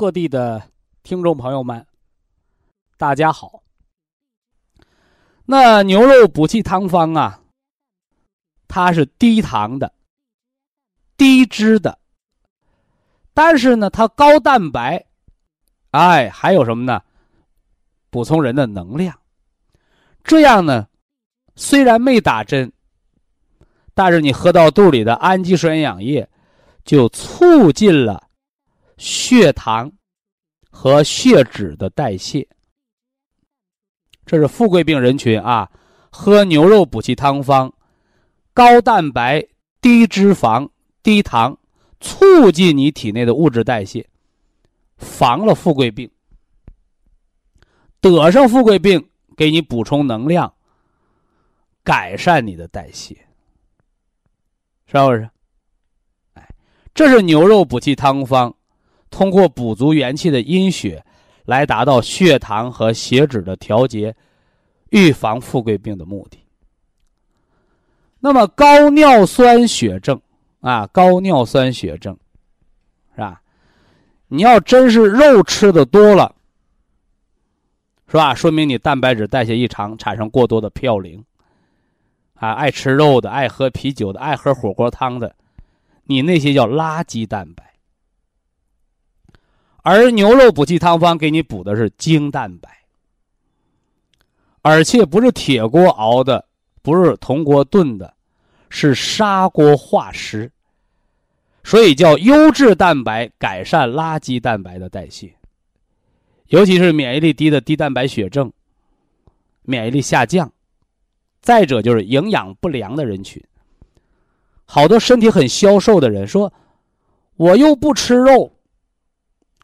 各地的听众朋友们，大家好。那牛肉补气汤方啊，它是低糖的、低脂的，但是呢，它高蛋白，哎，还有什么呢？补充人的能量。这样呢，虽然没打针，但是你喝到肚里的氨基酸营养液，就促进了。血糖和血脂的代谢，这是富贵病人群啊。喝牛肉补气汤方，高蛋白、低脂肪、低糖，促进你体内的物质代谢，防了富贵病。得上富贵病，给你补充能量，改善你的代谢，是不是？哎，这是牛肉补气汤方。通过补足元气的阴血，来达到血糖和血脂的调节，预防富贵病的目的。那么高尿酸血症啊，高尿酸血症，是吧？你要真是肉吃的多了，是吧？说明你蛋白质代谢异常，产生过多的嘌呤。啊，爱吃肉的，爱喝啤酒的，爱喝火锅汤的，你那些叫垃圾蛋白。而牛肉补气汤方给你补的是精蛋白，而且不是铁锅熬的，不是铜锅炖的，是砂锅化食，所以叫优质蛋白改善垃圾蛋白的代谢，尤其是免疫力低的低蛋白血症，免疫力下降，再者就是营养不良的人群，好多身体很消瘦的人说，我又不吃肉。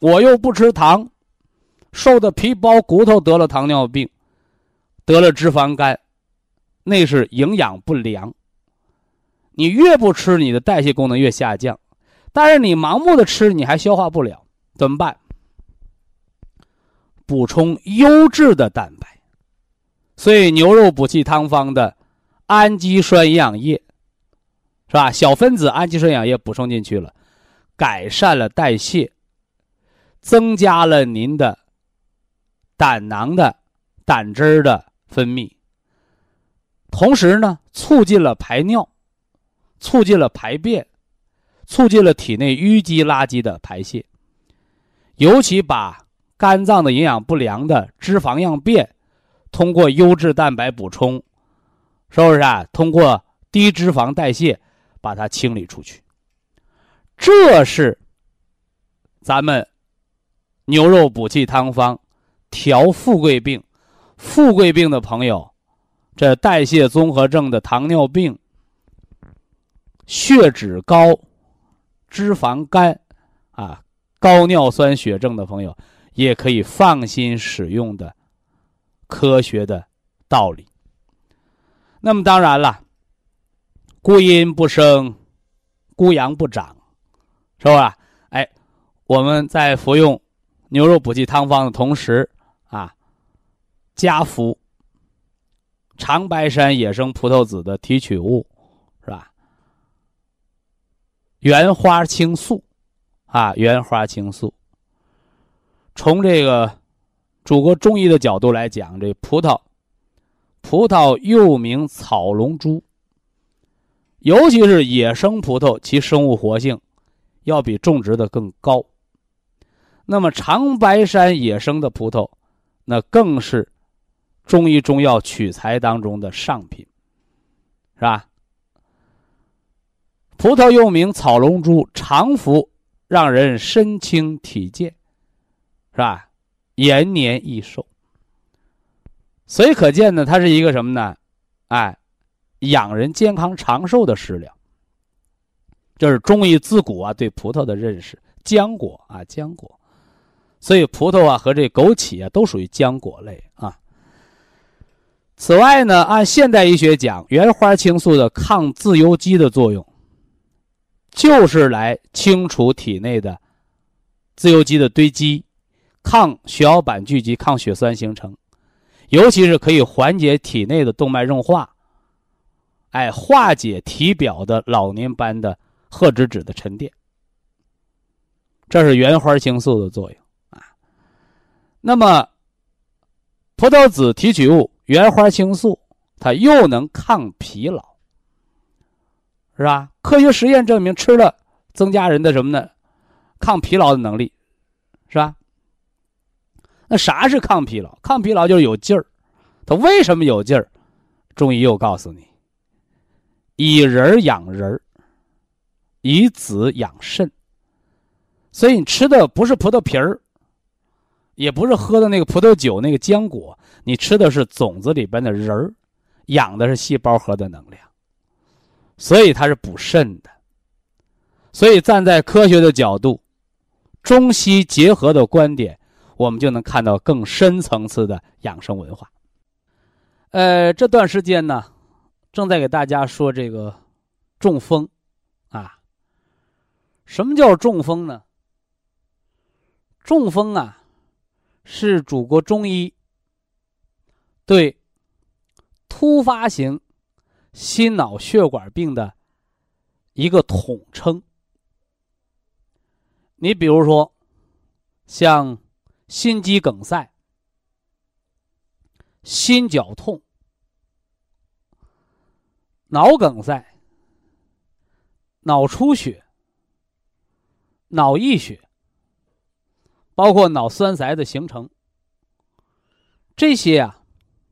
我又不吃糖，瘦的皮包骨头，得了糖尿病，得了脂肪肝，那是营养不良。你越不吃，你的代谢功能越下降，但是你盲目的吃，你还消化不了，怎么办？补充优质的蛋白，所以牛肉补气汤方的氨基酸营养液，是吧？小分子氨基酸营养液补充进去了，改善了代谢。增加了您的胆囊的胆汁儿的分泌，同时呢，促进了排尿，促进了排便，促进了体内淤积垃圾的排泄，尤其把肝脏的营养不良的脂肪样变，通过优质蛋白补充，是不是啊？通过低脂肪代谢把它清理出去，这是咱们。牛肉补气汤方，调富贵病。富贵病的朋友，这代谢综合症的糖尿病、血脂高、脂肪肝，啊，高尿酸血症的朋友，也可以放心使用的科学的道理。那么当然了，孤阴不生，孤阳不长，是吧？哎，我们在服用。牛肉补气汤方的同时，啊，加服长白山野生葡萄籽的提取物，是吧？原花青素，啊，原花青素。从这个祖国中医的角度来讲，这葡萄，葡萄又名草龙珠，尤其是野生葡萄，其生物活性要比种植的更高。那么长白山野生的葡萄，那更是中医中药取材当中的上品，是吧？葡萄又名草龙珠，常服让人身轻体健，是吧？延年益寿。所以可见呢，它是一个什么呢？哎，养人健康长寿的食疗。这是中医自古啊对葡萄的认识，浆果啊浆果，所以葡萄啊和这枸杞啊都属于浆果类啊。此外呢，按现代医学讲，原花青素的抗自由基的作用。就是来清除体内的自由基的堆积，抗血小板聚集，抗血栓形成，尤其是可以缓解体内的动脉硬化，哎，化解体表的老年斑的褐脂质的沉淀。这是原花青素的作用。那么，葡萄籽提取物原花青素，它又能抗疲劳。是吧？科学实验证明，吃了增加人的什么呢？抗疲劳的能力，是吧？那啥是抗疲劳？抗疲劳就是有劲儿。它为什么有劲儿？中医又告诉你：以人养人，以子养肾。所以你吃的不是葡萄皮儿，也不是喝的那个葡萄酒那个浆果，你吃的是种子里边的仁儿，养的是细胞核的能量。所以它是补肾的，所以站在科学的角度，中西结合的观点，我们就能看到更深层次的养生文化。呃，这段时间呢，正在给大家说这个中风啊。什么叫中风呢？中风啊，是祖国中医对突发型。心脑血管病的一个统称。你比如说，像心肌梗塞、心绞痛、脑梗塞、脑出血、脑溢血，包括脑栓塞的形成，这些啊，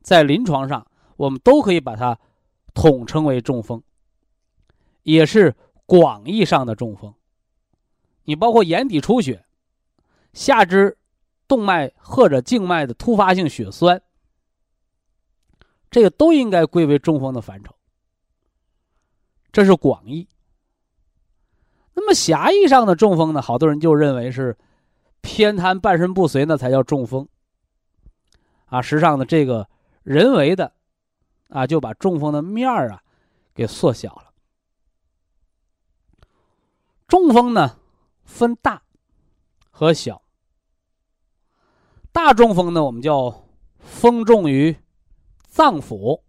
在临床上我们都可以把它。统称为中风，也是广义上的中风。你包括眼底出血、下肢动脉或者静脉的突发性血栓，这个都应该归为中风的范畴。这是广义。那么狭义上的中风呢？好多人就认为是偏瘫、半身不遂，那才叫中风。啊，实际上呢，这个人为的。啊，就把中风的面儿啊给缩小了。中风呢分大和小。大中风呢，我们叫风重于脏腑，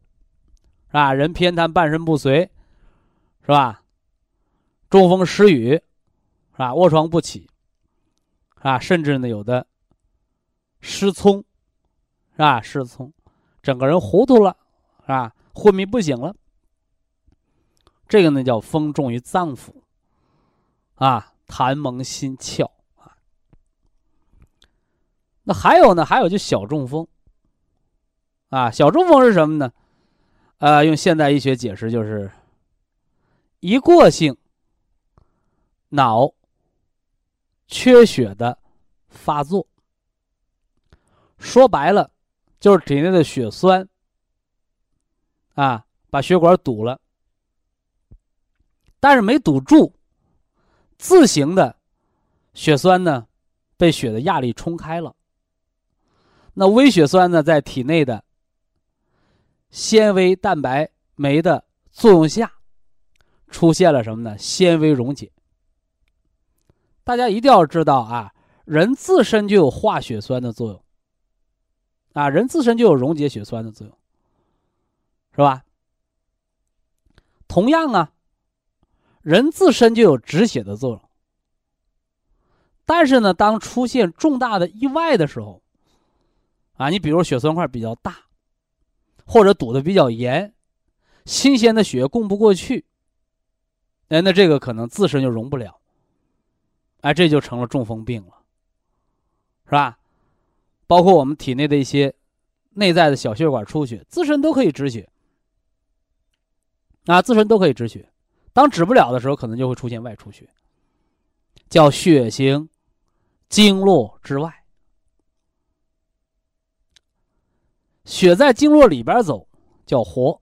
是吧？人偏瘫、半身不遂，是吧？中风失语，是吧？卧床不起，啊，甚至呢有的失聪，是吧？失聪，整个人糊涂了。是吧？昏迷不醒了，这个呢叫风重于脏腑，啊，痰蒙心窍啊。那还有呢？还有就小中风，啊，小中风是什么呢？呃，用现代医学解释就是一过性脑缺血的发作，说白了就是体内的血栓。啊，把血管堵了，但是没堵住，自行的血栓呢，被血的压力冲开了。那微血栓呢，在体内的纤维蛋白酶的作用下，出现了什么呢？纤维溶解。大家一定要知道啊，人自身就有化血栓的作用，啊，人自身就有溶解血栓的作用。是吧？同样啊，人自身就有止血的作用。但是呢，当出现重大的意外的时候，啊，你比如血栓块比较大，或者堵的比较严，新鲜的血供不过去，哎，那这个可能自身就溶不了，哎，这就成了中风病了，是吧？包括我们体内的一些内在的小血管出血，自身都可以止血。啊，自身都可以止血，当止不了的时候，可能就会出现外出血，叫血行经络之外。血在经络里边走，叫活；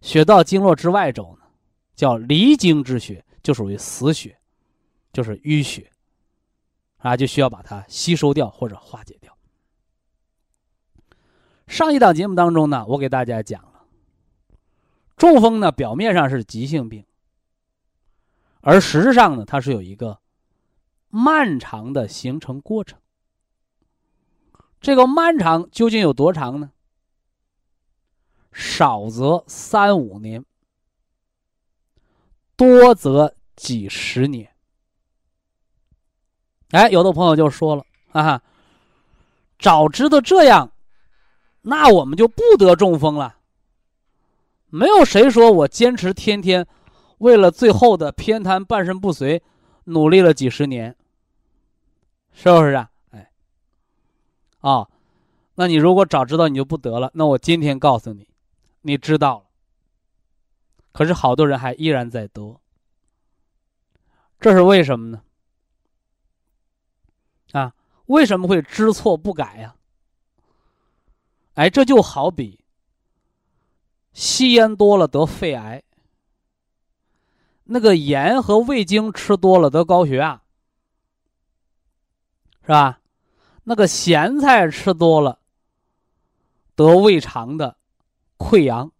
血到经络之外走呢，叫离经之血，就属于死血，就是淤血，啊，就需要把它吸收掉或者化解掉。上一档节目当中呢，我给大家讲了。中风呢，表面上是急性病，而实质上呢，它是有一个漫长的形成过程。这个漫长究竟有多长呢？少则三五年，多则几十年。哎，有的朋友就说了啊，早知道这样，那我们就不得中风了。没有谁说我坚持天天，为了最后的偏瘫半身不遂，努力了几十年，是不是啊？哎，啊，那你如果早知道你就不得了，那我今天告诉你，你知道了。可是好多人还依然在得，这是为什么呢？啊，为什么会知错不改呀？哎，这就好比。吸烟多了得肺癌，那个盐和味精吃多了得高血压，是吧？那个咸菜吃多了得胃肠的溃疡，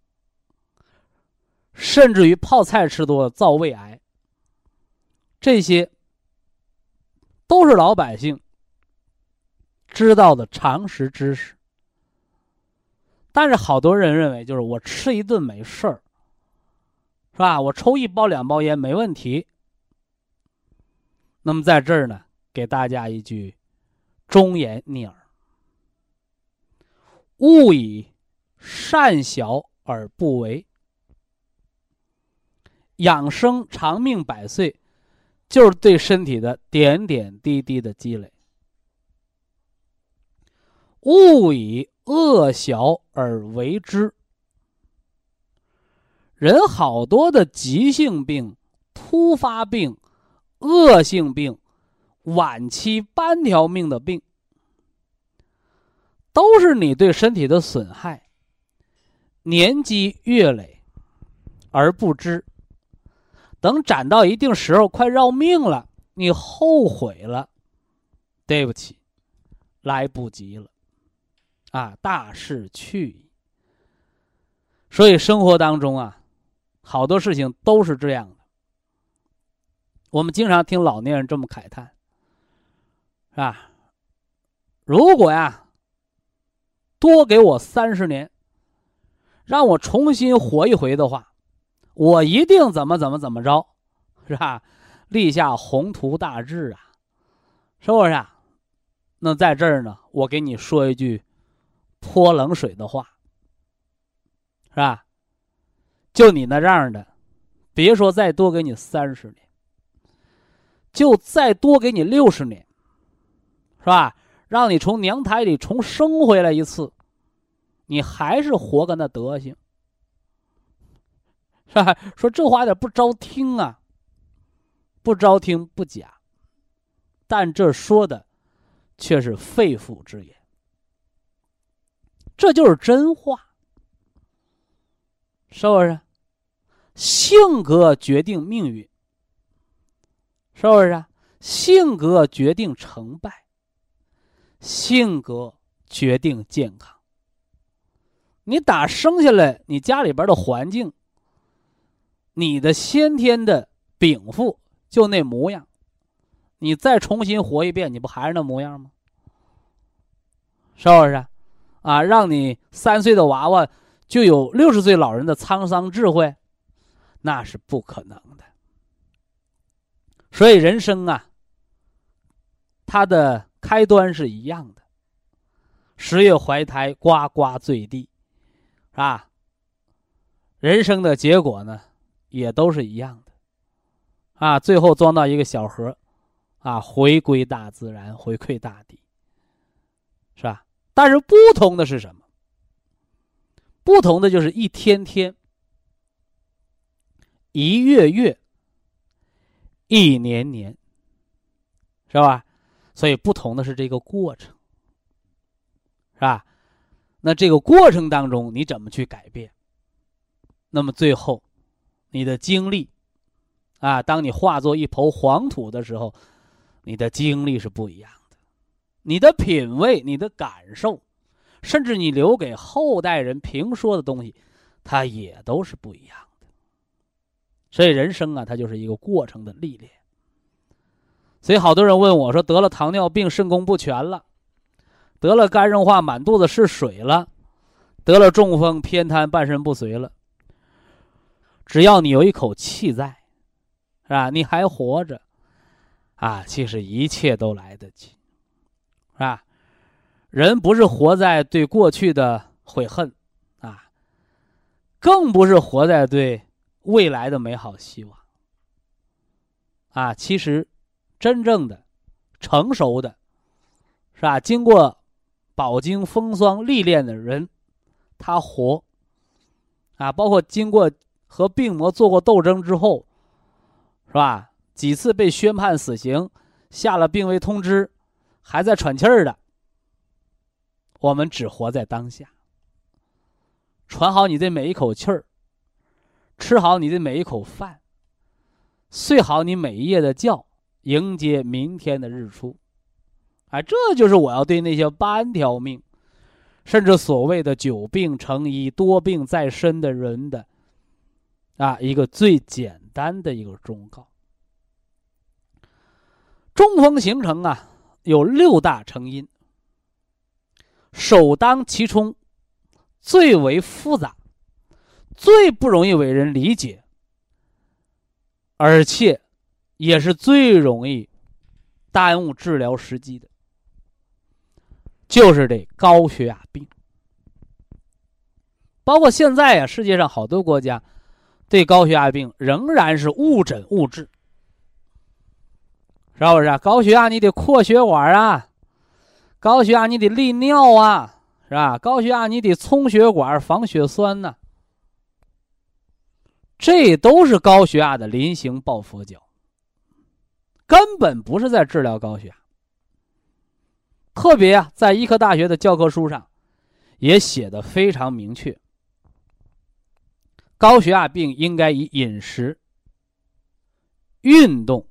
甚至于泡菜吃多了造胃癌，这些都是老百姓知道的常识知识。但是好多人认为，就是我吃一顿没事儿，是吧？我抽一包两包烟没问题。那么在这儿呢，给大家一句忠言逆耳：勿以善小而不为。养生长命百岁，就是对身体的点点滴滴的积累。勿以恶小而为之。人好多的急性病、突发病、恶性病、晚期半条命的病，都是你对身体的损害，年积月累而不知。等攒到一定时候，快要命了，你后悔了，对不起，来不及了。啊，大势去矣。所以生活当中啊，好多事情都是这样的。我们经常听老年人这么慨叹，是吧？如果呀，多给我三十年，让我重新活一回的话，我一定怎么怎么怎么着，是吧？立下宏图大志啊，是不是？啊？那在这儿呢，我给你说一句。泼冷水的话，是吧？就你那样的，别说再多给你三十年，就再多给你六十年，是吧？让你从娘胎里重生回来一次，你还是活个那德行，是吧？说这话有点不招听啊，不招听不假，但这说的却是肺腑之言。这就是真话，是不是？性格决定命运，是不是？性格决定成败，性格决定健康。你打生下来，你家里边的环境，你的先天的禀赋就那模样，你再重新活一遍，你不还是那模样吗？是不是？啊，让你三岁的娃娃就有六十岁老人的沧桑智慧，那是不可能的。所以人生啊，它的开端是一样的，十月怀胎，呱呱坠地，是吧？人生的结果呢，也都是一样的，啊，最后装到一个小盒，啊，回归大自然，回馈大地，是吧？但是不同的是什么？不同的就是一天天、一月月、一年年，是吧？所以不同的是这个过程，是吧？那这个过程当中你怎么去改变？那么最后，你的经历，啊，当你化作一抔黄土的时候。你的经历是不一样的，你的品味、你的感受，甚至你留给后代人评说的东西，它也都是不一样的。所以人生啊，它就是一个过程的历练。所以好多人问我说：“得了糖尿病，肾功不全了；得了肝硬化，满肚子是水了；得了中风，偏瘫，半身不遂了。”只要你有一口气在，是吧？你还活着。啊，其实一切都来得及，是吧？人不是活在对过去的悔恨，啊，更不是活在对未来的美好希望。啊，其实真正的成熟的，是吧？经过饱经风霜历练的人，他活，啊，包括经过和病魔做过斗争之后，是吧？几次被宣判死刑，下了病危通知，还在喘气儿的。我们只活在当下，喘好你的每一口气儿，吃好你的每一口饭，睡好你每一夜的觉，迎接明天的日出。哎，这就是我要对那些半条命，甚至所谓的久病成医、多病在身的人的，啊，一个最简单的一个忠告。中风形成啊，有六大成因。首当其冲，最为复杂，最不容易为人理解，而且也是最容易耽误治疗时机的，就是这高血压病。包括现在啊，世界上好多国家对高血压病仍然是误诊误治。是不是高血压你得扩血管啊？高血压你得利尿啊？是吧？高血压你得充血管防血栓呢。这都是高血压的临行抱佛脚，根本不是在治疗高血压。特别啊，在医科大学的教科书上，也写的非常明确：高血压病应该以饮食、运动。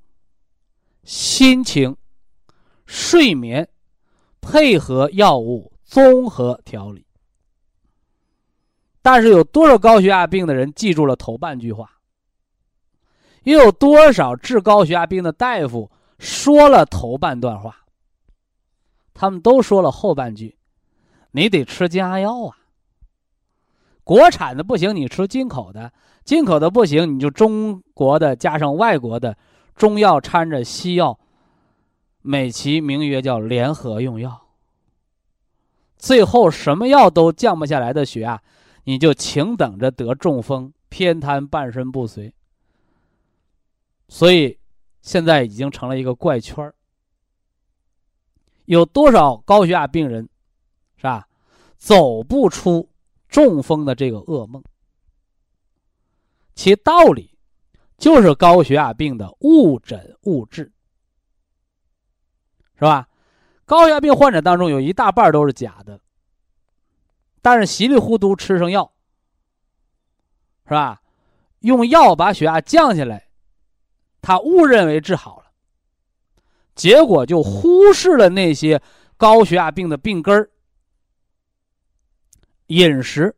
心情、睡眠，配合药物综合调理。但是有多少高血压病的人记住了头半句话？又有多少治高血压病的大夫说了头半段话？他们都说了后半句：“你得吃降压药啊，国产的不行，你吃进口的；进口的不行，你就中国的加上外国的。”中药掺着西药，美其名曰叫联合用药。最后什么药都降不下来的血压，你就请等着得中风、偏瘫、半身不遂。所以现在已经成了一个怪圈儿有多少高血压病人，是吧？走不出中风的这个噩梦。其道理。就是高血压病的误诊误治，是吧？高血压病患者当中有一大半都是假的，但是稀里糊涂吃上药，是吧？用药把血压降下来，他误认为治好了，结果就忽视了那些高血压病的病根儿：饮食，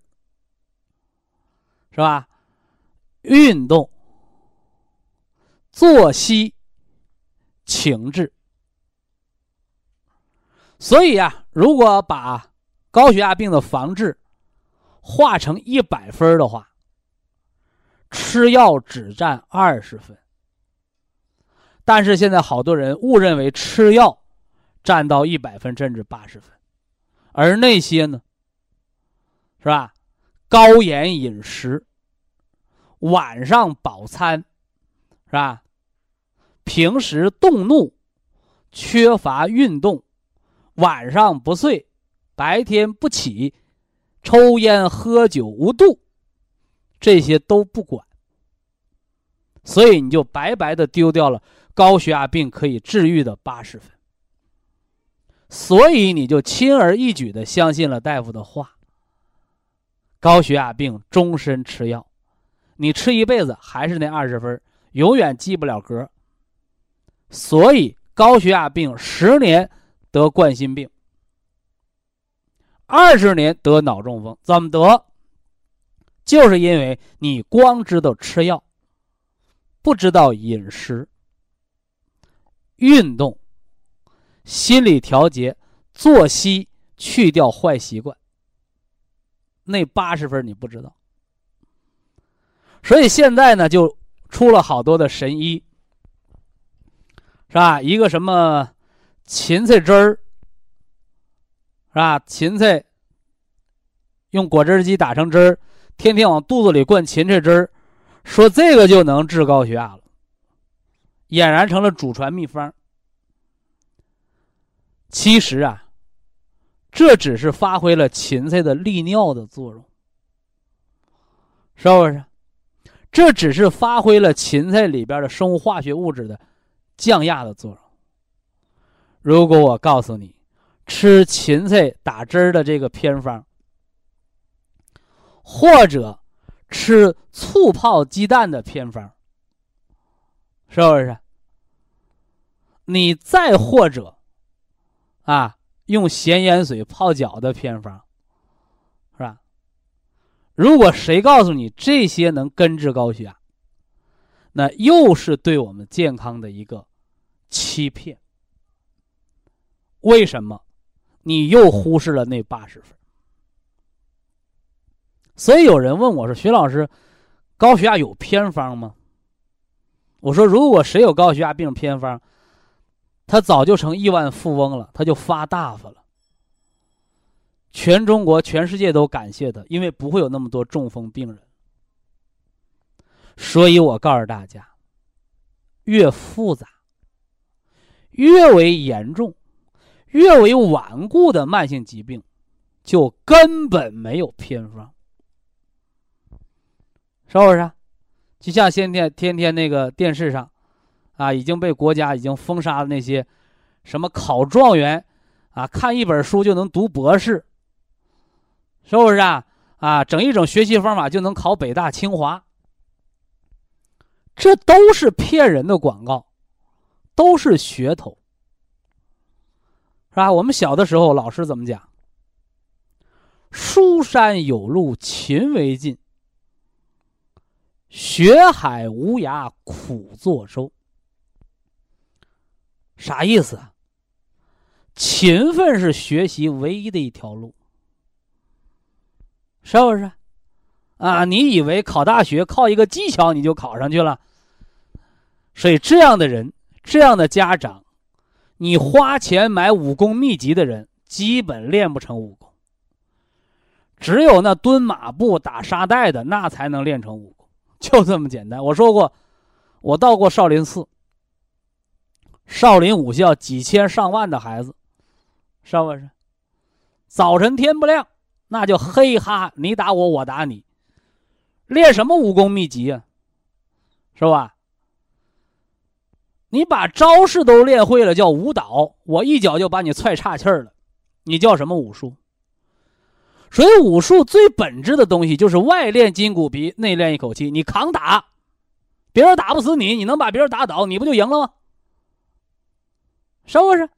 是吧？运动。作息、情志，所以啊，如果把高血压病的防治化成一百分的话，吃药只占二十分。但是现在好多人误认为吃药占到一百分甚至八十分，而那些呢，是吧？高盐饮食，晚上饱餐，是吧？平时动怒，缺乏运动，晚上不睡，白天不起，抽烟喝酒无度，这些都不管，所以你就白白的丢掉了高血压病可以治愈的八十分。所以你就轻而易举的相信了大夫的话。高血压病终身吃药，你吃一辈子还是那二十分，永远及不了格。所以高血压病十年得冠心病，二十年得脑中风，怎么得？就是因为你光知道吃药，不知道饮食、运动。心理调节、作息，去掉坏习惯。那八十分你不知道，所以现在呢，就出了好多的神医，吧？一个什么芹菜汁儿，是吧？芹菜用果汁机打成汁儿，天天往肚子里灌芹菜汁儿，说这个就能治高血压了，俨然成了祖传秘方。其实啊，这只是发挥了芹菜的利尿的作用，是不是？这只是发挥了芹菜里边的生物化学物质的降压的作用。如果我告诉你，吃芹菜打汁儿的这个偏方，或者吃醋泡鸡蛋的偏方，是不是？你再或者。啊，用咸盐水泡脚的偏方，是吧？如果谁告诉你这些能根治高血压，那又是对我们健康的一个欺骗。为什么？你又忽视了那八十分。所以有人问我说：“徐老师，高血压有偏方吗？”我说：“如果谁有高血压病偏方。”他早就成亿万富翁了，他就发大发了。全中国、全世界都感谢他，因为不会有那么多中风病人。所以我告诉大家，越复杂、越为严重、越为顽固的慢性疾病，就根本没有偏方，是不是？就像现在天天那个电视上。啊，已经被国家已经封杀的那些，什么考状元，啊，看一本书就能读博士，是不是啊？啊，整一种学习方法就能考北大清华，这都是骗人的广告，都是噱头，是吧？我们小的时候，老师怎么讲？书山有路勤为径，学海无涯苦作舟。啥意思啊？勤奋是学习唯一的一条路，是不是？啊，你以为考大学靠一个技巧你就考上去了？所以这样的人，这样的家长，你花钱买武功秘籍的人，基本练不成武功。只有那蹲马步、打沙袋的，那才能练成武功，就这么简单。我说过，我到过少林寺。少林武校几千上万的孩子，是不是？早晨天不亮，那就嘿哈，你打我，我打你，练什么武功秘籍啊？是吧？你把招式都练会了，叫舞蹈，我一脚就把你踹岔气儿了，你叫什么武术？所以武术最本质的东西就是外练筋骨皮，内练一口气。你扛打，别人打不死你，你能把别人打倒，你不就赢了吗？是不是？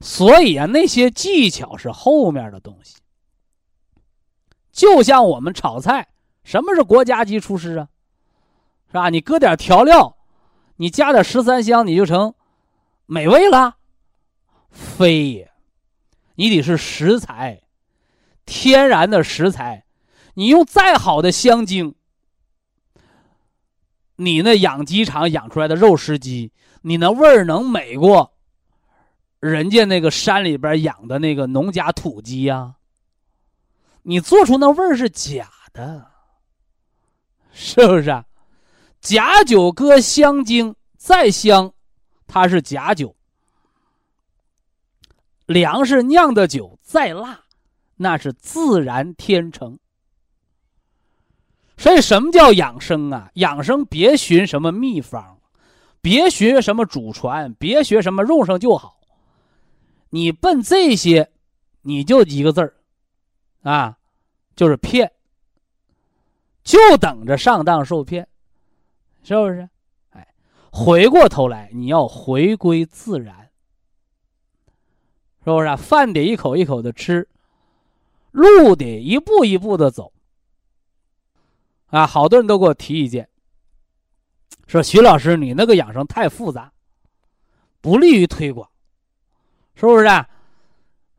所以啊，那些技巧是后面的东西。就像我们炒菜，什么是国家级厨师啊？是吧？你搁点调料，你加点十三香，你就成美味了？非也，你得是食材，天然的食材。你用再好的香精，你那养鸡场养出来的肉食鸡，你那味儿能美过？人家那个山里边养的那个农家土鸡呀，你做出那味儿是假的，是不是？啊假酒搁香精再香，它是假酒，粮食酿的酒再辣，那是自然天成。所以，什么叫养生啊？养生别寻什么秘方，别学什么祖传，别学什么用上就好。你奔这些，你就一个字儿，啊，就是骗。就等着上当受骗，是不是？哎，回过头来，你要回归自然。是不是？饭得一口一口的吃，路得一步一步的走。啊，好多人都给我提意见，说徐老师你那个养生太复杂，不利于推广，是不是啊？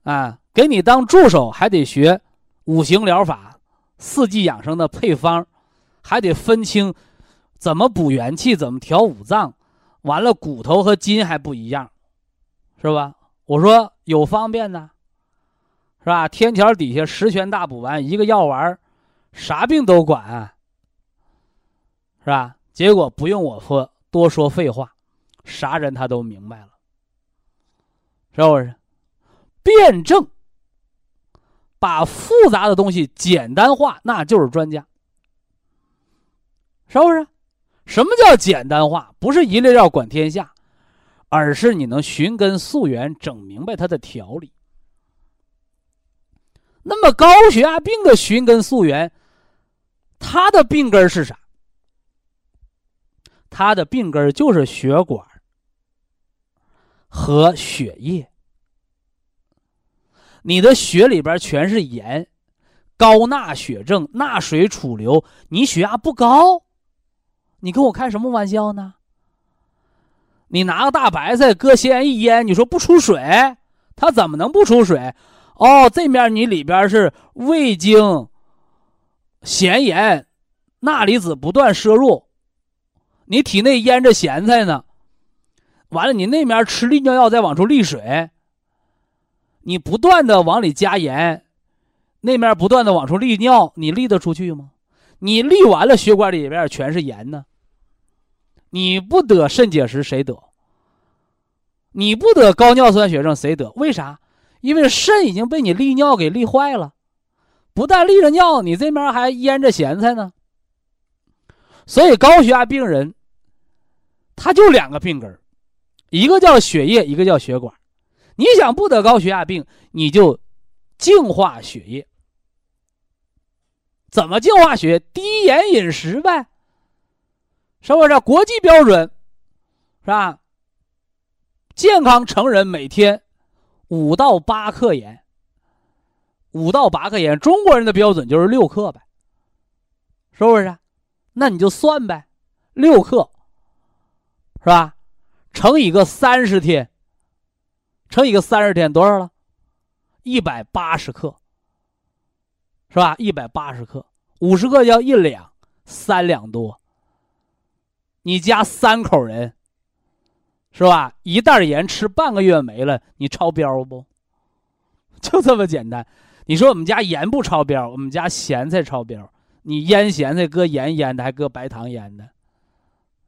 啊，给你当助手还得学五行疗法、四季养生的配方，还得分清怎么补元气、怎么调五脏，完了骨头和筋还不一样，是吧？我说有方便呢，是吧？天桥底下十全大补丸，一个药丸，啥病都管，是吧？结果不用我说多说废话，啥人他都明白了，是不是？辩证，把复杂的东西简单化，那就是专家，是不是？什么叫简单化？不是一粒药管天下。而是你能寻根溯源，整明白它的条理。那么高血压病的寻根溯源，它的病根是啥？它的病根就是血管和血液。你的血里边全是盐，高钠血症，钠水储留，你血压不高，你跟我开什么玩笑呢？你拿个大白菜搁咸盐一腌，你说不出水，它怎么能不出水？哦，这面你里边是味精、咸盐、钠离子不断摄入，你体内腌着咸菜呢。完了，你那面吃利尿药再往出利水，你不断的往里加盐，那面不断的往出利尿，你利得出去吗？你利完了，血管里边全是盐呢。你不得肾结石谁得？你不得高尿酸血症谁得？为啥？因为肾已经被你利尿给利坏了，不但利着尿，你这面还腌着咸菜呢。所以高血压病人，他就两个病根一个叫血液，一个叫血管。你想不得高血压病，你就净化血液。怎么净化血？低盐饮食呗。是不是国际标准？是吧？健康成人每天五到八克盐，五到八克盐，中国人的标准就是六克呗，是不是？那你就算呗，六克，是吧？乘以个三十天，乘以个三十天多少了？一百八十克，是吧？一百八十克，五十克叫一两，三两多。你家三口人，是吧？一袋盐吃半个月没了，你超标不？就这么简单。你说我们家盐不超标，我们家咸菜超标。你腌咸菜搁盐腌的，还搁白糖腌的，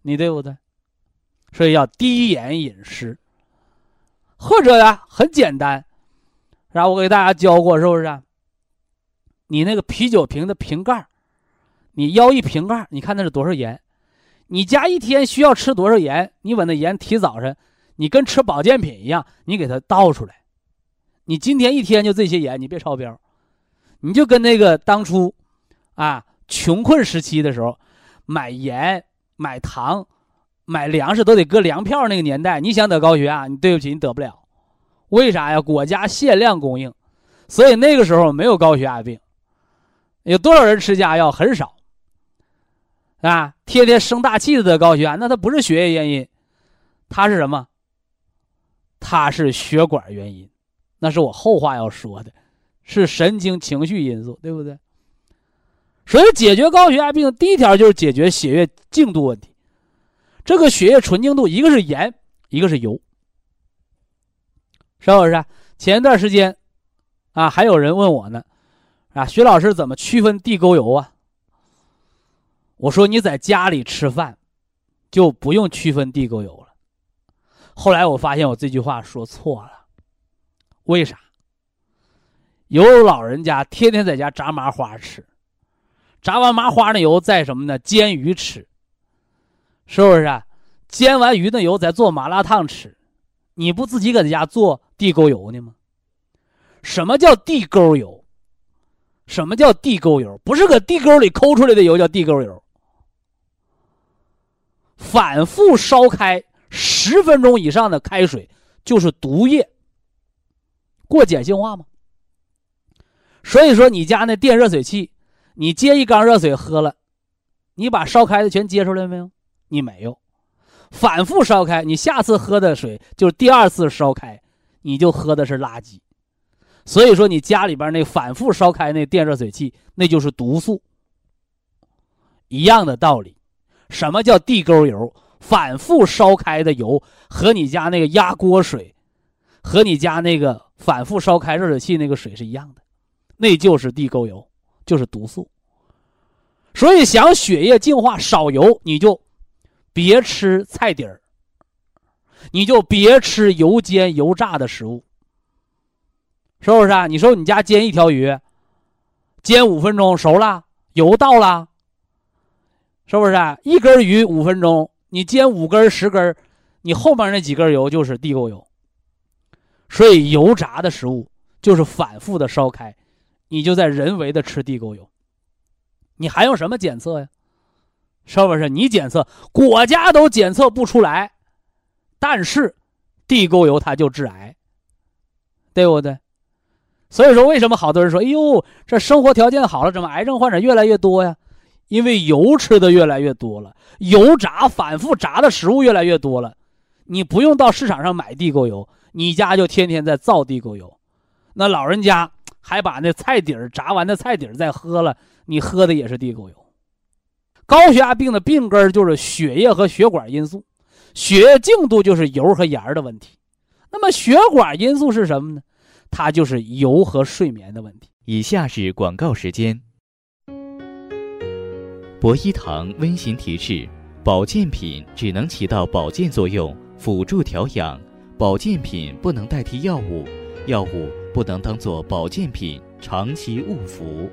你对不对？所以要低盐饮食，或者呀，很简单，然后我给大家教过，是不是？你那个啤酒瓶的瓶盖，你舀一瓶盖，你看那是多少盐？你家一天需要吃多少盐？你把那盐提早晨，你跟吃保健品一样，你给它倒出来。你今天一天就这些盐，你别超标。你就跟那个当初，啊，穷困时期的时候，买盐、买糖、买粮食都得搁粮票那个年代，你想得高血压，你对不起，你得不了。为啥呀？国家限量供应，所以那个时候没有高血压病。有多少人吃家药？很少。啊，天天生大气的高血压，那它不是血液原因，它是什么？他是血管原因，那是我后话要说的，是神经情绪因素，对不对？所以解决高血压病，第一条就是解决血液净度问题。这个血液纯净度，一个是盐，一个是油，是不是？前一段时间，啊，还有人问我呢，啊，徐老师怎么区分地沟油啊？我说你在家里吃饭，就不用区分地沟油了。后来我发现我这句话说错了，为啥？有老人家天天在家炸麻花吃，炸完麻花那油再什么呢？煎鱼吃，是不是？啊？煎完鱼的油再做麻辣烫吃，你不自己搁家做地沟油呢吗？什么叫地沟油？什么叫地沟油？不是搁地沟里抠出来的油叫地沟油。反复烧开十分钟以上的开水就是毒液，过碱性化吗？所以说，你家那电热水器，你接一缸热水喝了，你把烧开的全接出来没有？你没有，反复烧开，你下次喝的水就是第二次烧开，你就喝的是垃圾。所以说，你家里边那反复烧开那电热水器，那就是毒素。一样的道理，什么叫地沟油？反复烧开的油和你家那个压锅水，和你家那个反复烧开热水器那个水是一样的。那就是地沟油，就是毒素。所以想血液净化少油，你就别吃菜底儿，你就别吃油煎油炸的食物，是不是啊？你说你家煎一条鱼，煎五分钟熟了，油到了，是不是啊？一根鱼五分钟，你煎五根十根，你后面那几根油就是地沟油。所以油炸的食物就是反复的烧开。你就在人为的吃地沟油，你还用什么检测呀？是不是？你检测国家都检测不出来，但是地沟油它就致癌，对不对？所以说，为什么好多人说：“哎呦，这生活条件好了，怎么癌症患者越来越多呀？”因为油吃的越来越多了，油炸、反复炸的食物越来越多了。你不用到市场上买地沟油，你家就天天在造地沟油。那老人家。还把那菜底儿炸完的菜底儿再喝了，你喝的也是地沟油。高血压病的病根就是血液和血管因素，血液净度就是油和盐的问题。那么血管因素是什么呢？它就是油和睡眠的问题。以下是广告时间。博一堂温馨提示：保健品只能起到保健作用，辅助调养；保健品不能代替药物，药物。不能当做保健品长期误服。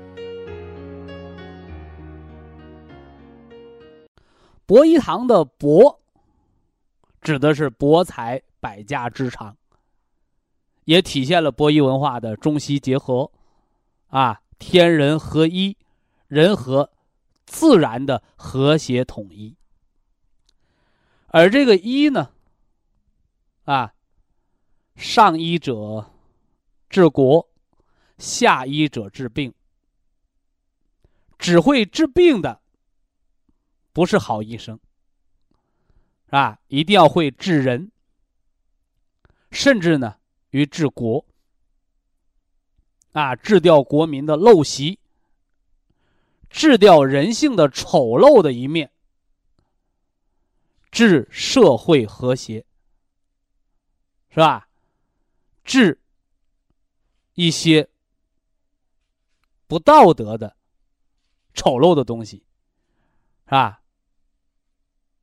博一堂的“博”指的是博采百家之长，也体现了博弈文化的中西结合，啊，天人合一，人和自然的和谐统一。而这个“医”呢，啊，上医者。治国，下医者治病。只会治病的，不是好医生，是吧？一定要会治人，甚至呢，于治国。啊，治掉国民的陋习，治掉人性的丑陋的一面，治社会和谐，是吧？治。一些不道德的、丑陋的东西，是吧？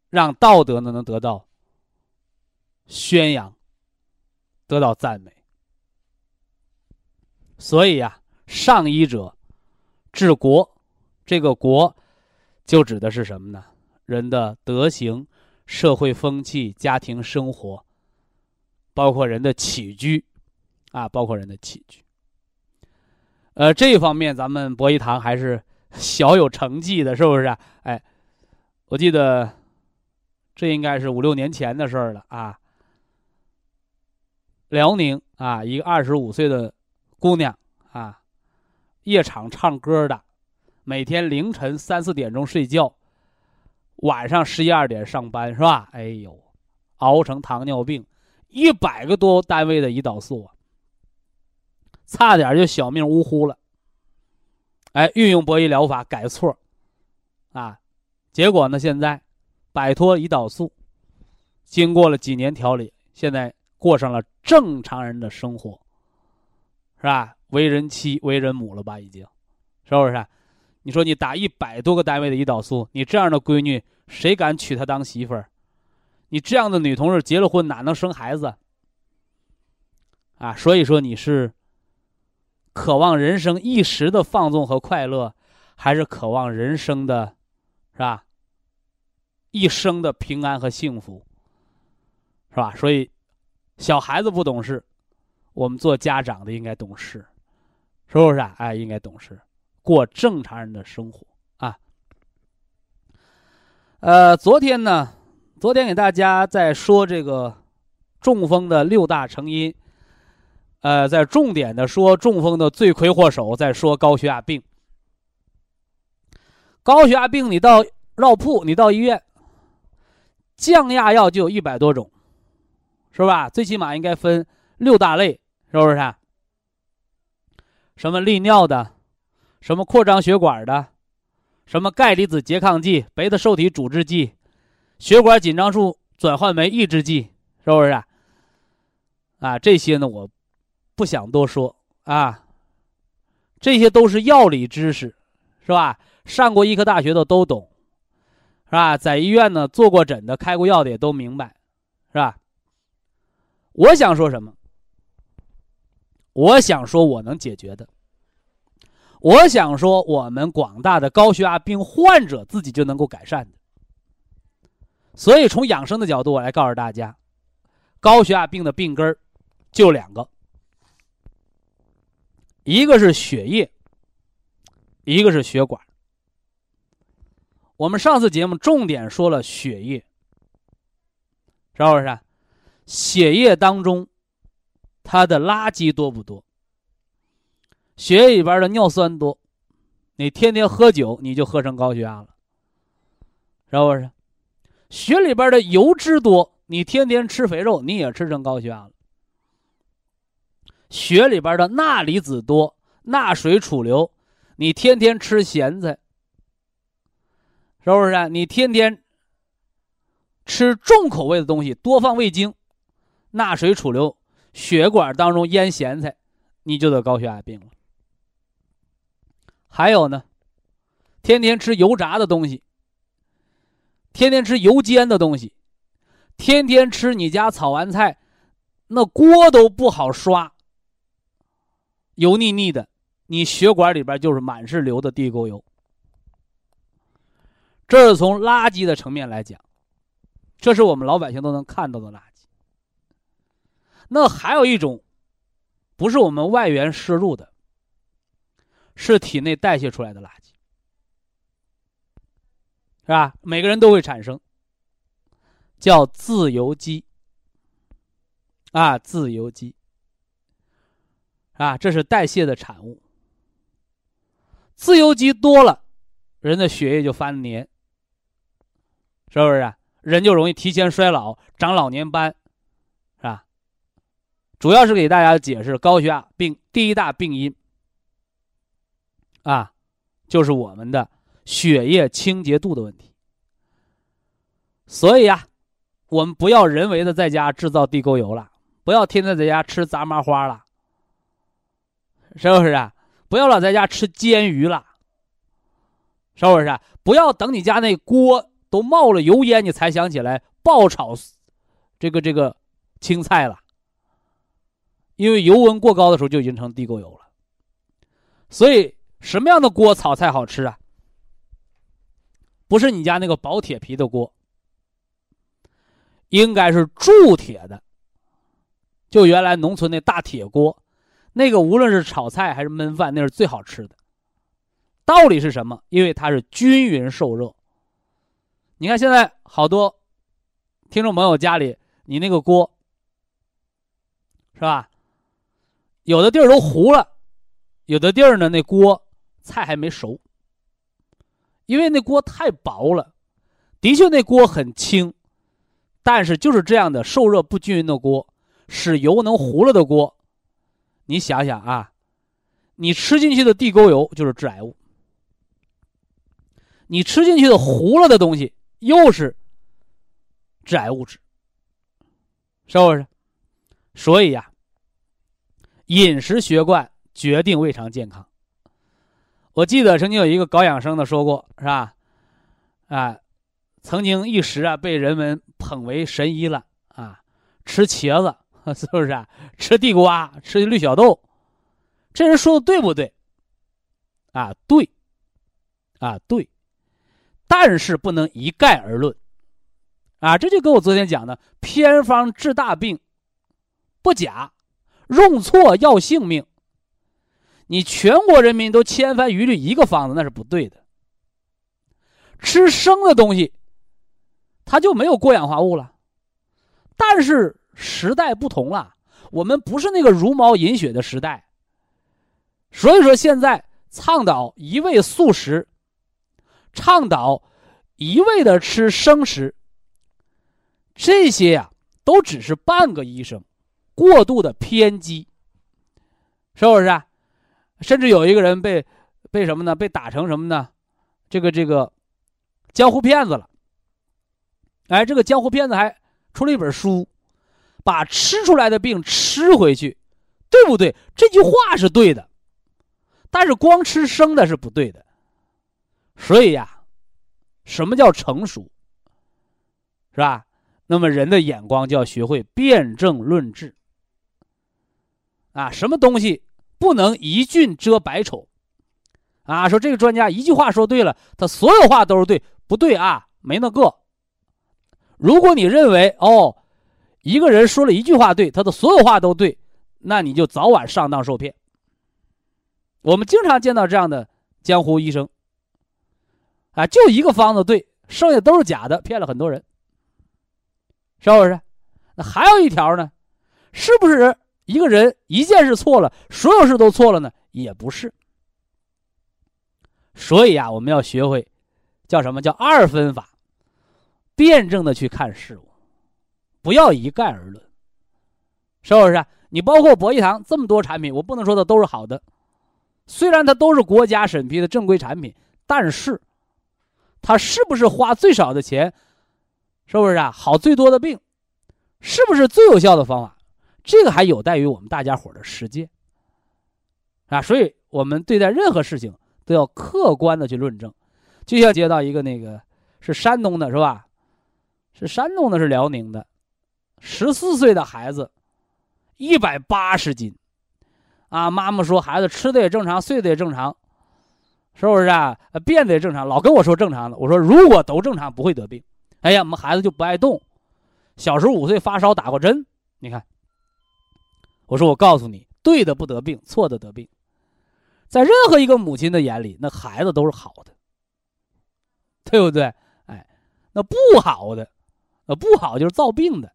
让道德呢能得到宣扬，得到赞美。所以呀，上医者治国，这个国就指的是什么呢？人的德行、社会风气、家庭生活，包括人的起居。啊，包括人的起居，呃，这方面咱们博一堂还是小有成绩的，是不是？哎，我记得这应该是五六年前的事儿了啊。辽宁啊，一个二十五岁的姑娘啊，夜场唱歌的，每天凌晨三四点钟睡觉，晚上十一二点上班，是吧？哎呦，熬成糖尿病，一百个多单位的胰岛素啊！差点就小命呜呼了，哎，运用博弈疗法改错，啊，结果呢，现在摆脱胰岛素，经过了几年调理，现在过上了正常人的生活，是吧？为人妻、为人母了吧？已经，是不是？你说你打一百多个单位的胰岛素，你这样的闺女，谁敢娶她当媳妇儿？你这样的女同志结了婚哪能生孩子？啊，所以说你是渴望人生一时的放纵和快乐，还是渴望人生的，是吧？一生的平安和幸福，是吧？所以，小孩子不懂事，我们做家长的应该懂事，是不是啊？哎，应该懂事，过正常人的生活啊。呃，昨天呢，昨天给大家在说这个中风的六大成因。呃，在重点的说中风的罪魁祸首，在说高血压病。高血压病，你到药铺，你到医院，降压药就有一百多种，是吧？最起码应该分六大类，是不是？什么利尿的，什么扩张血管的，什么钙离子拮抗剂、贝塔受体阻滞剂、血管紧张素转换酶抑制剂，是不是？啊，啊这些呢，我。不想多说啊，这些都是药理知识，是吧？上过医科大学的都懂，是吧？在医院呢做过诊的、开过药的也都明白，是吧？我想说什么？我想说我能解决的，我想说我们广大的高血压病患者自己就能够改善的。所以从养生的角度，我来告诉大家，高血压病的病根儿就两个。一个是血液，一个是血管。我们上次节目重点说了血液，是不是？血液当中它的垃圾多不多？血液里边的尿酸多，你天天喝酒，你就喝成高血压了，是不是？血里边的油脂多，你天天吃肥肉，你也吃成高血压了。血里边的钠离子多，钠水储留，你天天吃咸菜，是不是？你天天吃重口味的东西，多放味精，钠水储留，血管当中腌咸菜，你就得高血压病了。还有呢，天天吃油炸的东西，天天吃油煎的东西，天天吃你家炒完菜，那锅都不好刷。油腻腻的，你血管里边就是满是流的地沟油。这是从垃圾的层面来讲，这是我们老百姓都能看到的垃圾。那还有一种，不是我们外源摄入的，是体内代谢出来的垃圾，是吧？每个人都会产生，叫自由基。啊，自由基。啊，这是代谢的产物。自由基多了，人的血液就发黏，是不是？啊？人就容易提前衰老，长老年斑，是吧？主要是给大家解释高血压病第一大病因啊，就是我们的血液清洁度的问题。所以呀，我们不要人为的在家制造地沟油了，不要天天在家吃炸麻花了。是不是啊？不要老在家吃煎鱼了，是不是？不要等你家那锅都冒了油烟，你才想起来爆炒这个这个青菜了。因为油温过高的时候就已经成地沟油了。所以什么样的锅炒菜好吃啊？不是你家那个薄铁皮的锅，应该是铸铁的，就原来农村那大铁锅。那个无论是炒菜还是焖饭，那是最好吃的。道理是什么？因为它是均匀受热。你看现在好多听众朋友家里，你那个锅是吧？有的地儿都糊了，有的地儿呢那锅菜还没熟。因为那锅太薄了，的确那锅很轻，但是就是这样的受热不均匀的锅，使油能糊了的锅。你想想啊，你吃进去的地沟油就是致癌物，你吃进去的糊了的东西又是致癌物质，是不是？所以呀，饮食习惯决定胃肠健康。我记得曾经有一个搞养生的说过，是吧？啊，曾经一时啊被人们捧为神医了啊，吃茄子 是不是啊？吃地瓜，吃绿小豆，这人说的对不对？啊，对，啊对，但是不能一概而论，啊，这就跟我昨天讲的偏方治大病不假，用错要性命。你全国人民都千帆一律一个方子，那是不对的。吃生的东西，它就没有过氧化物了。但是时代不同了，我们不是那个茹毛饮血的时代。所以说，现在倡导一味素食，倡导一味的吃生食，这些呀，都只是半个医生，过度的偏激，是不是？啊？甚至有一个人被被什么呢？被打成什么呢？这个这个。江湖骗子了，哎，这个江湖骗子还出了一本书，把吃出来的病吃回去，对不对？这句话是对的，但是光吃生的是不对的。所以呀，什么叫成熟？是吧？那么人的眼光就要学会辨证论治。啊，什么东西不能一俊遮百丑？啊，说这个专家一句话说对了，他所有话都是对。不对啊，没那个。如果你认为哦，一个人说了一句话对，他的所有话都对，那你就早晚上当受骗。我们经常见到这样的江湖医生，啊，就一个方子对，剩下都是假的，骗了很多人，是不是？那还有一条呢，是不是一个人一件事错了，所有事都错了呢？也不是。所以啊，我们要学会。叫什么叫二分法？辩证的去看事物，不要一概而论，是不是？你包括博益堂这么多产品，我不能说它都是好的，虽然它都是国家审批的正规产品，但是它是不是花最少的钱？是不是啊？好最多的病，是不是最有效的方法？这个还有待于我们大家伙的实践啊！所以，我们对待任何事情都要客观的去论证。就像接到一个那个是山东的，是吧？是山东的，是辽宁的，十四岁的孩子，一百八十斤，啊！妈妈说孩子吃的也正常，睡的也正常，是不是啊？变的也正常，老跟我说正常的。我说如果都正常，不会得病。哎呀，我们孩子就不爱动，小时候五岁发烧打过针。你看，我说我告诉你，对的不得病，错的得病。在任何一个母亲的眼里，那孩子都是好的。对不对？哎，那不好的，呃，不好就是造病的。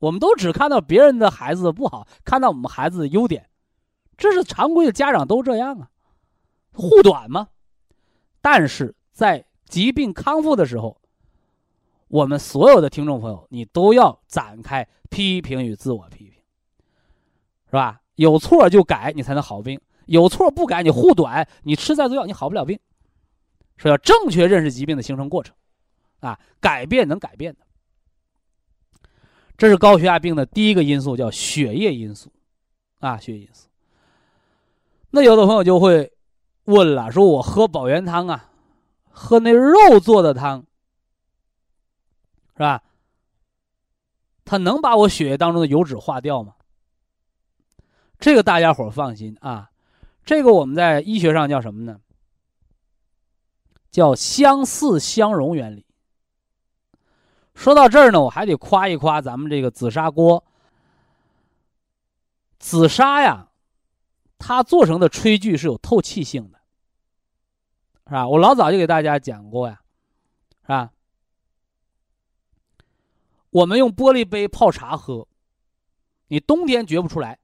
我们都只看到别人的孩子的不好，看到我们孩子的优点，这是常规的家长都这样啊，护短嘛。但是在疾病康复的时候，我们所有的听众朋友，你都要展开批评与自我批评，是吧？有错就改，你才能好病；有错不改，你护短，你吃再多药，你好不了病。说要正确认识疾病的形成过程，啊，改变能改变的，这是高血压病的第一个因素，叫血液因素，啊，血液因素。那有的朋友就会问了，说我喝保元汤啊，喝那肉做的汤，是吧？它能把我血液当中的油脂化掉吗？这个大家伙放心啊，这个我们在医学上叫什么呢？叫相似相容原理。说到这儿呢，我还得夸一夸咱们这个紫砂锅。紫砂呀，它做成的炊具是有透气性的，是吧？我老早就给大家讲过呀，是吧？我们用玻璃杯泡茶喝，你冬天觉不出来，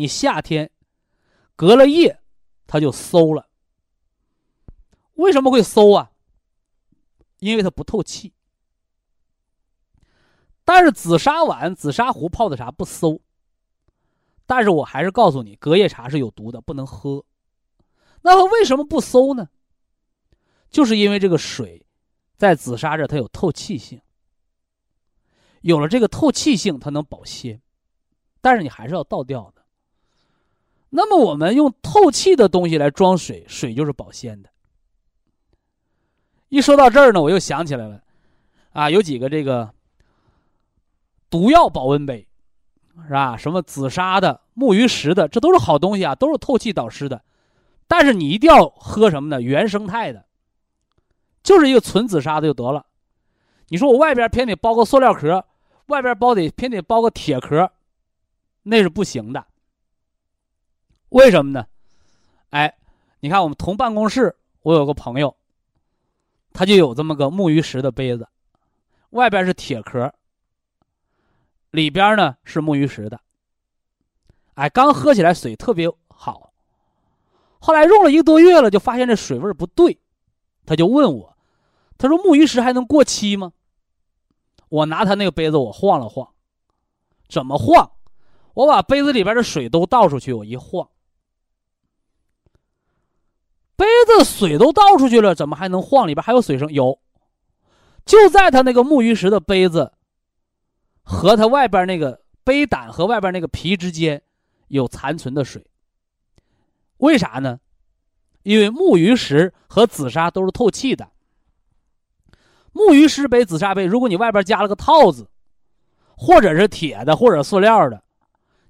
你夏天隔了夜，它就馊了。为什么会馊啊？因为它不透气。但是紫砂碗、紫砂壶泡的茶不馊。但是我还是告诉你，隔夜茶是有毒的，不能喝。那它为什么不馊呢？就是因为这个水在紫砂这它有透气性，有了这个透气性，它能保鲜。但是你还是要倒掉的。那么我们用透气的东西来装水，水就是保鲜的。一说到这儿呢，我又想起来了，啊，有几个这个毒药保温杯，是吧？什么紫砂的、木鱼石的，这都是好东西啊，都是透气导湿的。但是你一定要喝什么呢？原生态的，就是一个纯紫砂的就得了。你说我外边偏得包个塑料壳，外边包得偏得包个铁壳，那是不行的。为什么呢？哎，你看我们同办公室，我有个朋友，他就有这么个木鱼石的杯子，外边是铁壳，里边呢是木鱼石的。哎，刚喝起来水特别好。后来用了一个多月了，就发现这水味不对，他就问我，他说木鱼石还能过期吗？我拿他那个杯子，我晃了晃，怎么晃？我把杯子里边的水都倒出去，我一晃，杯子水都倒出去了，怎么还能晃？里边还有水声？有，就在他那个木鱼石的杯子和他外边那个杯胆和外边那个皮之间有残存的水。为啥呢？因为木鱼石和紫砂都是透气的。木鱼石杯、紫砂杯，如果你外边加了个套子，或者是铁的，或者塑料的，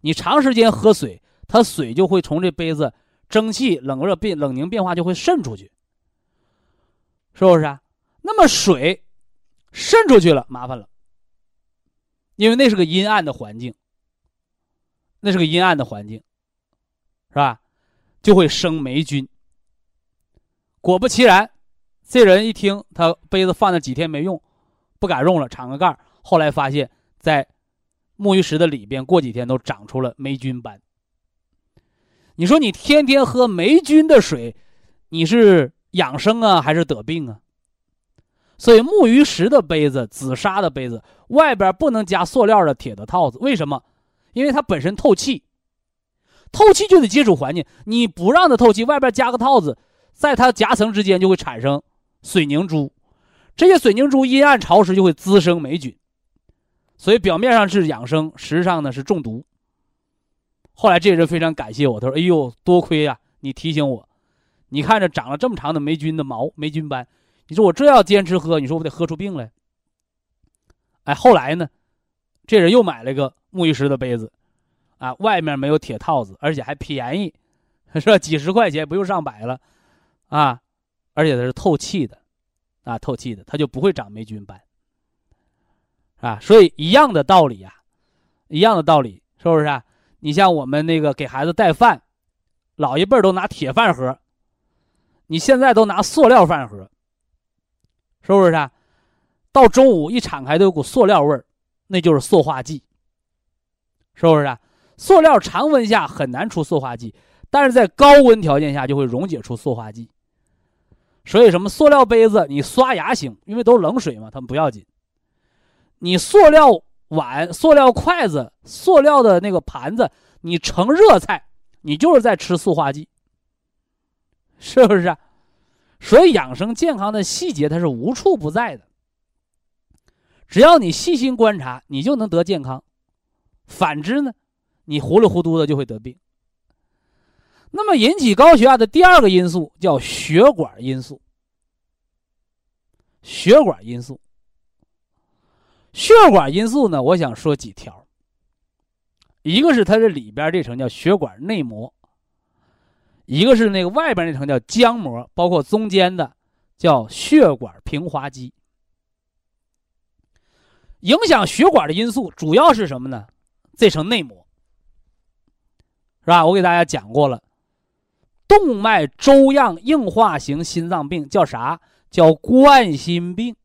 你长时间喝水，它水就会从这杯子蒸汽冷热变冷凝变化就会渗出去，是不是啊？那么水渗出去了，麻烦了，因为那是个阴暗的环境，那是个阴暗的环境，是吧？就会生霉菌。果不其然，这人一听他杯子放了几天没用，不敢用了，敞个盖后来发现，在沐浴石的里边，过几天都长出了霉菌斑。你说你天天喝霉菌的水，你是养生啊，还是得病啊？所以木鱼石的杯子、紫砂的杯子外边不能加塑料的铁的套子，为什么？因为它本身透气。透气就得接触环境，你不让它透气，外边加个套子，在它夹层之间就会产生水凝珠，这些水凝珠阴暗潮湿就会滋生霉菌，所以表面上是养生，实际上呢是中毒。后来这人非常感谢我，他说：“哎呦，多亏呀，你提醒我，你看着长了这么长的霉菌的毛、霉菌斑，你说我这要坚持喝，你说我得喝出病来。”哎，后来呢，这人又买了个木鱼石的杯子。啊，外面没有铁套子，而且还便宜，是吧？几十块钱不用上百了，啊，而且它是透气的，啊，透气的，它就不会长霉菌斑，啊，所以一样的道理呀，一样的道理，是不是啊？你像我们那个给孩子带饭，老一辈都拿铁饭盒，你现在都拿塑料饭盒，是不是啊？到中午一敞开都有股塑料味儿，那就是塑化剂，是不是啊？塑料常温下很难出塑化剂，但是在高温条件下就会溶解出塑化剂。所以，什么塑料杯子你刷牙行，因为都是冷水嘛，它们不要紧。你塑料碗、塑料筷子、塑料的那个盘子，你盛热菜，你就是在吃塑化剂，是不是？所以，养生健康的细节它是无处不在的。只要你细心观察，你就能得健康。反之呢？你糊里糊涂的就会得病。那么引起高血压的第二个因素叫血管因素。血管因素，血管因素呢？我想说几条。一个是它这里边这层叫血管内膜，一个是那个外边那层叫浆膜，包括中间的叫血管平滑肌。影响血管的因素主要是什么呢？这层内膜。是吧？我给大家讲过了，动脉粥样硬化型心脏病叫啥？叫冠心病。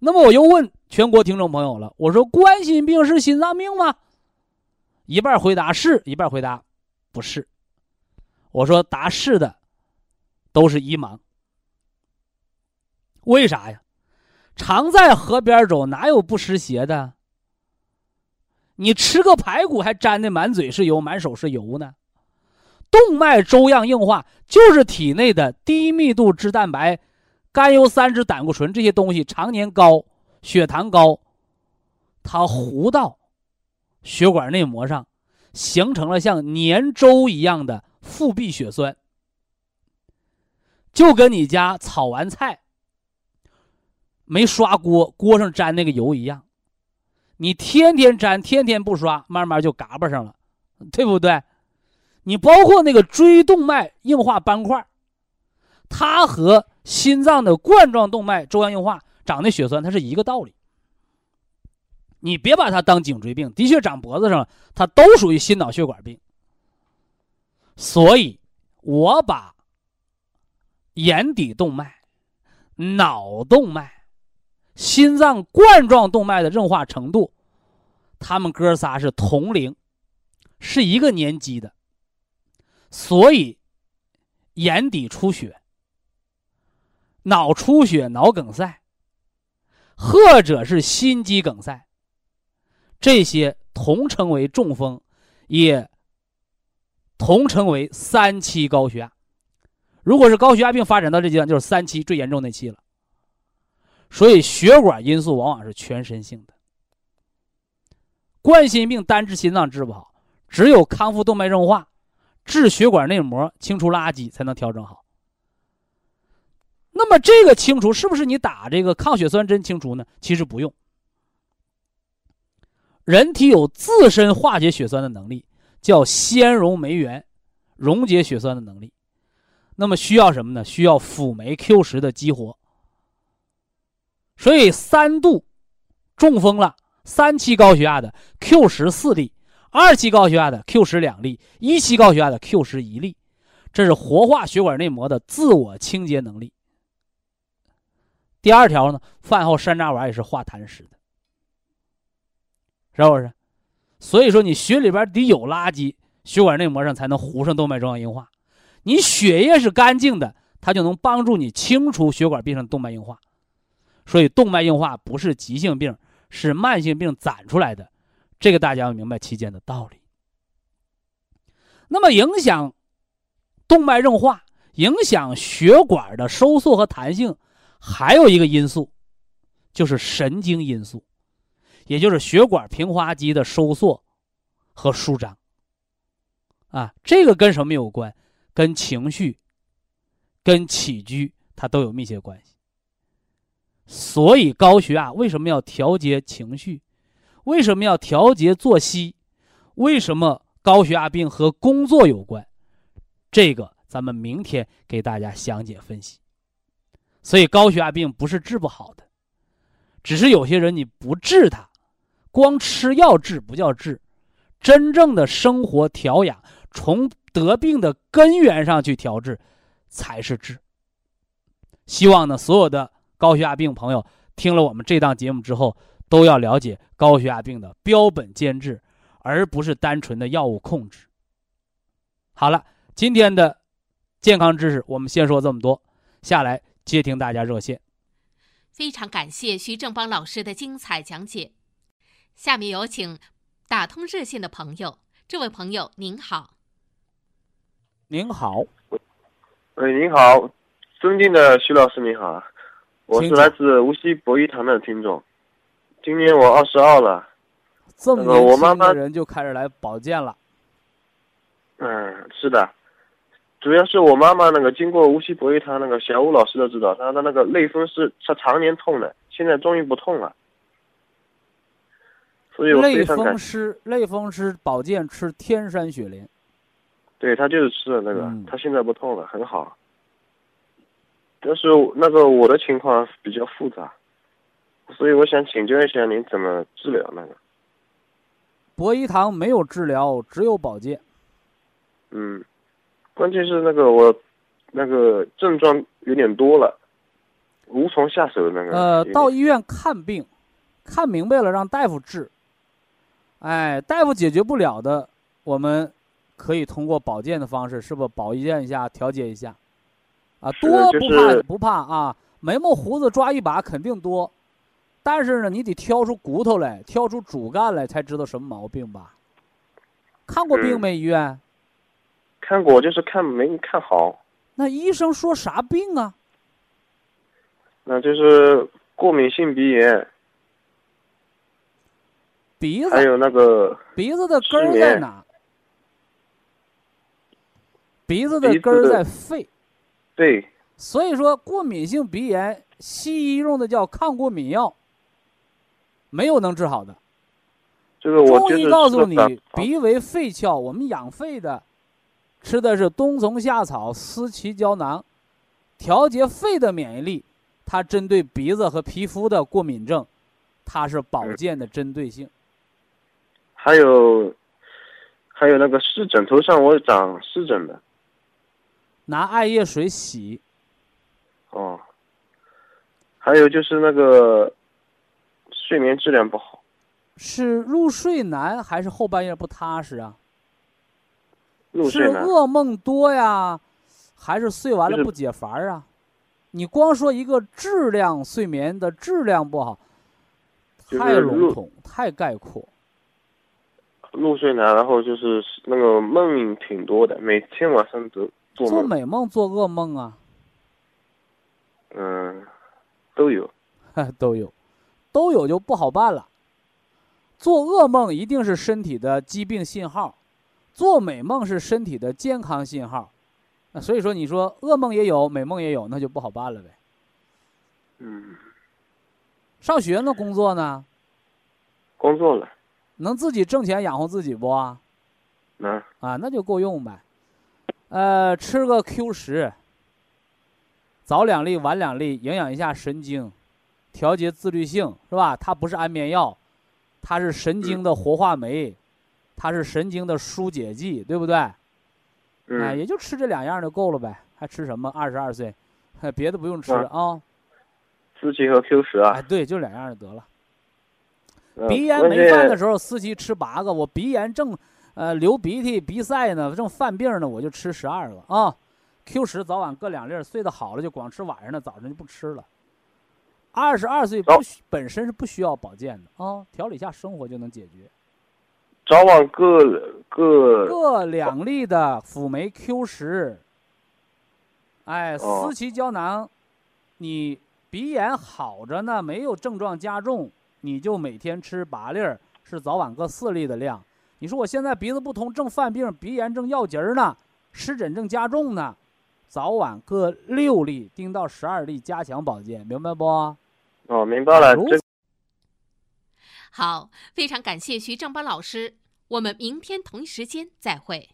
那么我又问全国听众朋友了，我说冠心病是心脏病吗？一半回答是，一半回答不是。我说答是的都是一盲。为啥呀？常在河边走，哪有不湿鞋的？你吃个排骨还沾的满嘴是油，满手是油呢。动脉粥样硬化就是体内的低密度脂蛋白、甘油三酯胆固醇这些东西常年高，血糖高，它糊到血管内膜上，形成了像粘粥一样的腹壁血栓，就跟你家炒完菜没刷锅，锅上粘那个油一样，你天天粘，天天不刷，慢慢就嘎巴上了，对不对？你包括那个椎动脉硬化斑块，它和心脏的冠状动脉粥样硬化长那血栓，它是一个道理。你别把它当颈椎病，的确长脖子上了，它都属于心脑血管病。所以，我把眼底动脉、脑动脉。心脏冠状动脉的硬化程度，他们哥仨是同龄，是一个年级的，所以眼底出血、脑出血、脑梗塞，或者是心肌梗塞，这些同称为中风，也同称为三期高血压。如果是高血压病发展到这阶段，就是三期最严重那期了。所以，血管因素往往是全身性的。冠心病单治心脏治不好，只有康复动脉硬化，治血管内膜，清除垃圾才能调整好。那么，这个清除是不是你打这个抗血栓针清除呢？其实不用。人体有自身化解血栓的能力，叫纤溶酶原，溶解血栓的能力。那么需要什么呢？需要辅酶 Q 十的激活。所以三度中风了，三期高血压的 Q 十四粒，二期高血压的 Q 十两粒，一期高血压的 Q 十一粒，这是活化血管内膜的自我清洁能力。第二条呢，饭后山楂丸也是化痰湿的，是不是？所以说你血里边得有垃圾，血管内膜上才能糊上动脉粥样硬化。你血液是干净的，它就能帮助你清除血管壁上动脉硬化。所以动脉硬化不是急性病，是慢性病攒出来的，这个大家要明白其间的道理。那么影响动脉硬化、影响血管的收缩和弹性，还有一个因素，就是神经因素，也就是血管平滑肌的收缩和舒张。啊，这个跟什么有关？跟情绪、跟起居，它都有密切关系。所以高血压为什么要调节情绪？为什么要调节作息？为什么高血压病和工作有关？这个咱们明天给大家详解分析。所以高血压病不是治不好的，只是有些人你不治它，光吃药治不叫治，真正的生活调养，从得病的根源上去调治，才是治。希望呢，所有的。高血压病朋友听了我们这档节目之后，都要了解高血压病的标本兼治，而不是单纯的药物控制。好了，今天的健康知识我们先说这么多，下来接听大家热线。非常感谢徐正邦老师的精彩讲解。下面有请打通热线的朋友，这位朋友您好。您好。喂，您好，尊敬的徐老师您好。我是来自无锡博一堂的听众，今年我二十二了。这么年轻的人就开始来保健了。嗯，是的，主要是我妈妈那个经过无锡博医堂那个小吴老师都知道，她的那个类风湿，她常年痛的，现在终于不痛了。所以我类风湿，类风湿保健吃天山雪莲。对他就是吃的那个，他现在不痛了，很好。但是那个我的情况比较复杂，所以我想请教一下您怎么治疗那个。博医堂没有治疗，只有保健。嗯，关键是那个我，那个症状有点多了，无从下手的那个。呃，到医院看病，看明白了让大夫治。哎，大夫解决不了的，我们可以通过保健的方式，是不保健一下，调节一下。啊，多不怕不怕啊！眉毛胡子抓一把肯定多，但是呢，你得挑出骨头来，挑出主干来，才知道什么毛病吧？看过病没？医院？看过，就是看没看好。那医生说啥病啊？那就是过敏性鼻炎。鼻子还有那个鼻子的根儿在哪？鼻子的根儿在肺。对，所以说过敏性鼻炎，西医用的叫抗过敏药，没有能治好的。这个我中医就告诉你鼻为肺窍，我们养肺的，吃的是冬虫夏草、司棋胶囊，调节肺的免疫力。它针对鼻子和皮肤的过敏症，它是保健的针对性。还有，还有那个湿疹，头上我长湿疹的。拿艾叶水洗。哦。还有就是那个睡眠质量不好。是入睡难还是后半夜不踏实啊？入睡。是噩梦多呀，还是睡完了不解乏啊？你光说一个质量睡眠的质量不好，太笼统，太概括。入睡难，然后就是那个梦挺多的，每天晚上都做做美梦，做噩梦啊。嗯，都有，都有，都有就不好办了。做噩梦一定是身体的疾病信号，做美梦是身体的健康信号。那所以说，你说噩梦也有，美梦也有，那就不好办了呗。嗯。上学呢？工作呢？工作了。能自己挣钱养活自己不？能。啊，那就够用呗。呃，吃个 Q 十，早两粒，晚两粒，营养一下神经，调节自律性，是吧？它不是安眠药，它是神经的活化酶，它是神经的疏解剂，对不对？哎，也就吃这两样就够了呗，还吃什么？二十二岁，别的不用吃啊。四七和 Q 十啊。哎，对，就两样就得了。鼻炎没犯的时候，四七吃八个；我鼻炎正，呃，流鼻涕、鼻塞呢，正犯病呢，我就吃十二个啊。Q 十早晚各两粒，睡得好了就光吃晚上的，早上就不吃了。二十二岁不本身是不需要保健的啊，调理一下生活就能解决。早晚各各各两粒的辅酶 Q 十。哎，思琪胶囊，你鼻炎好着呢，没有症状加重。你就每天吃八粒儿，是早晚各四粒的量。你说我现在鼻子不通，正犯病，鼻炎正要急儿呢，湿疹正加重呢，早晚各六粒，定到十二粒，加强保健，明白不？哦，明白了。好，非常感谢徐正邦老师，我们明天同一时间再会。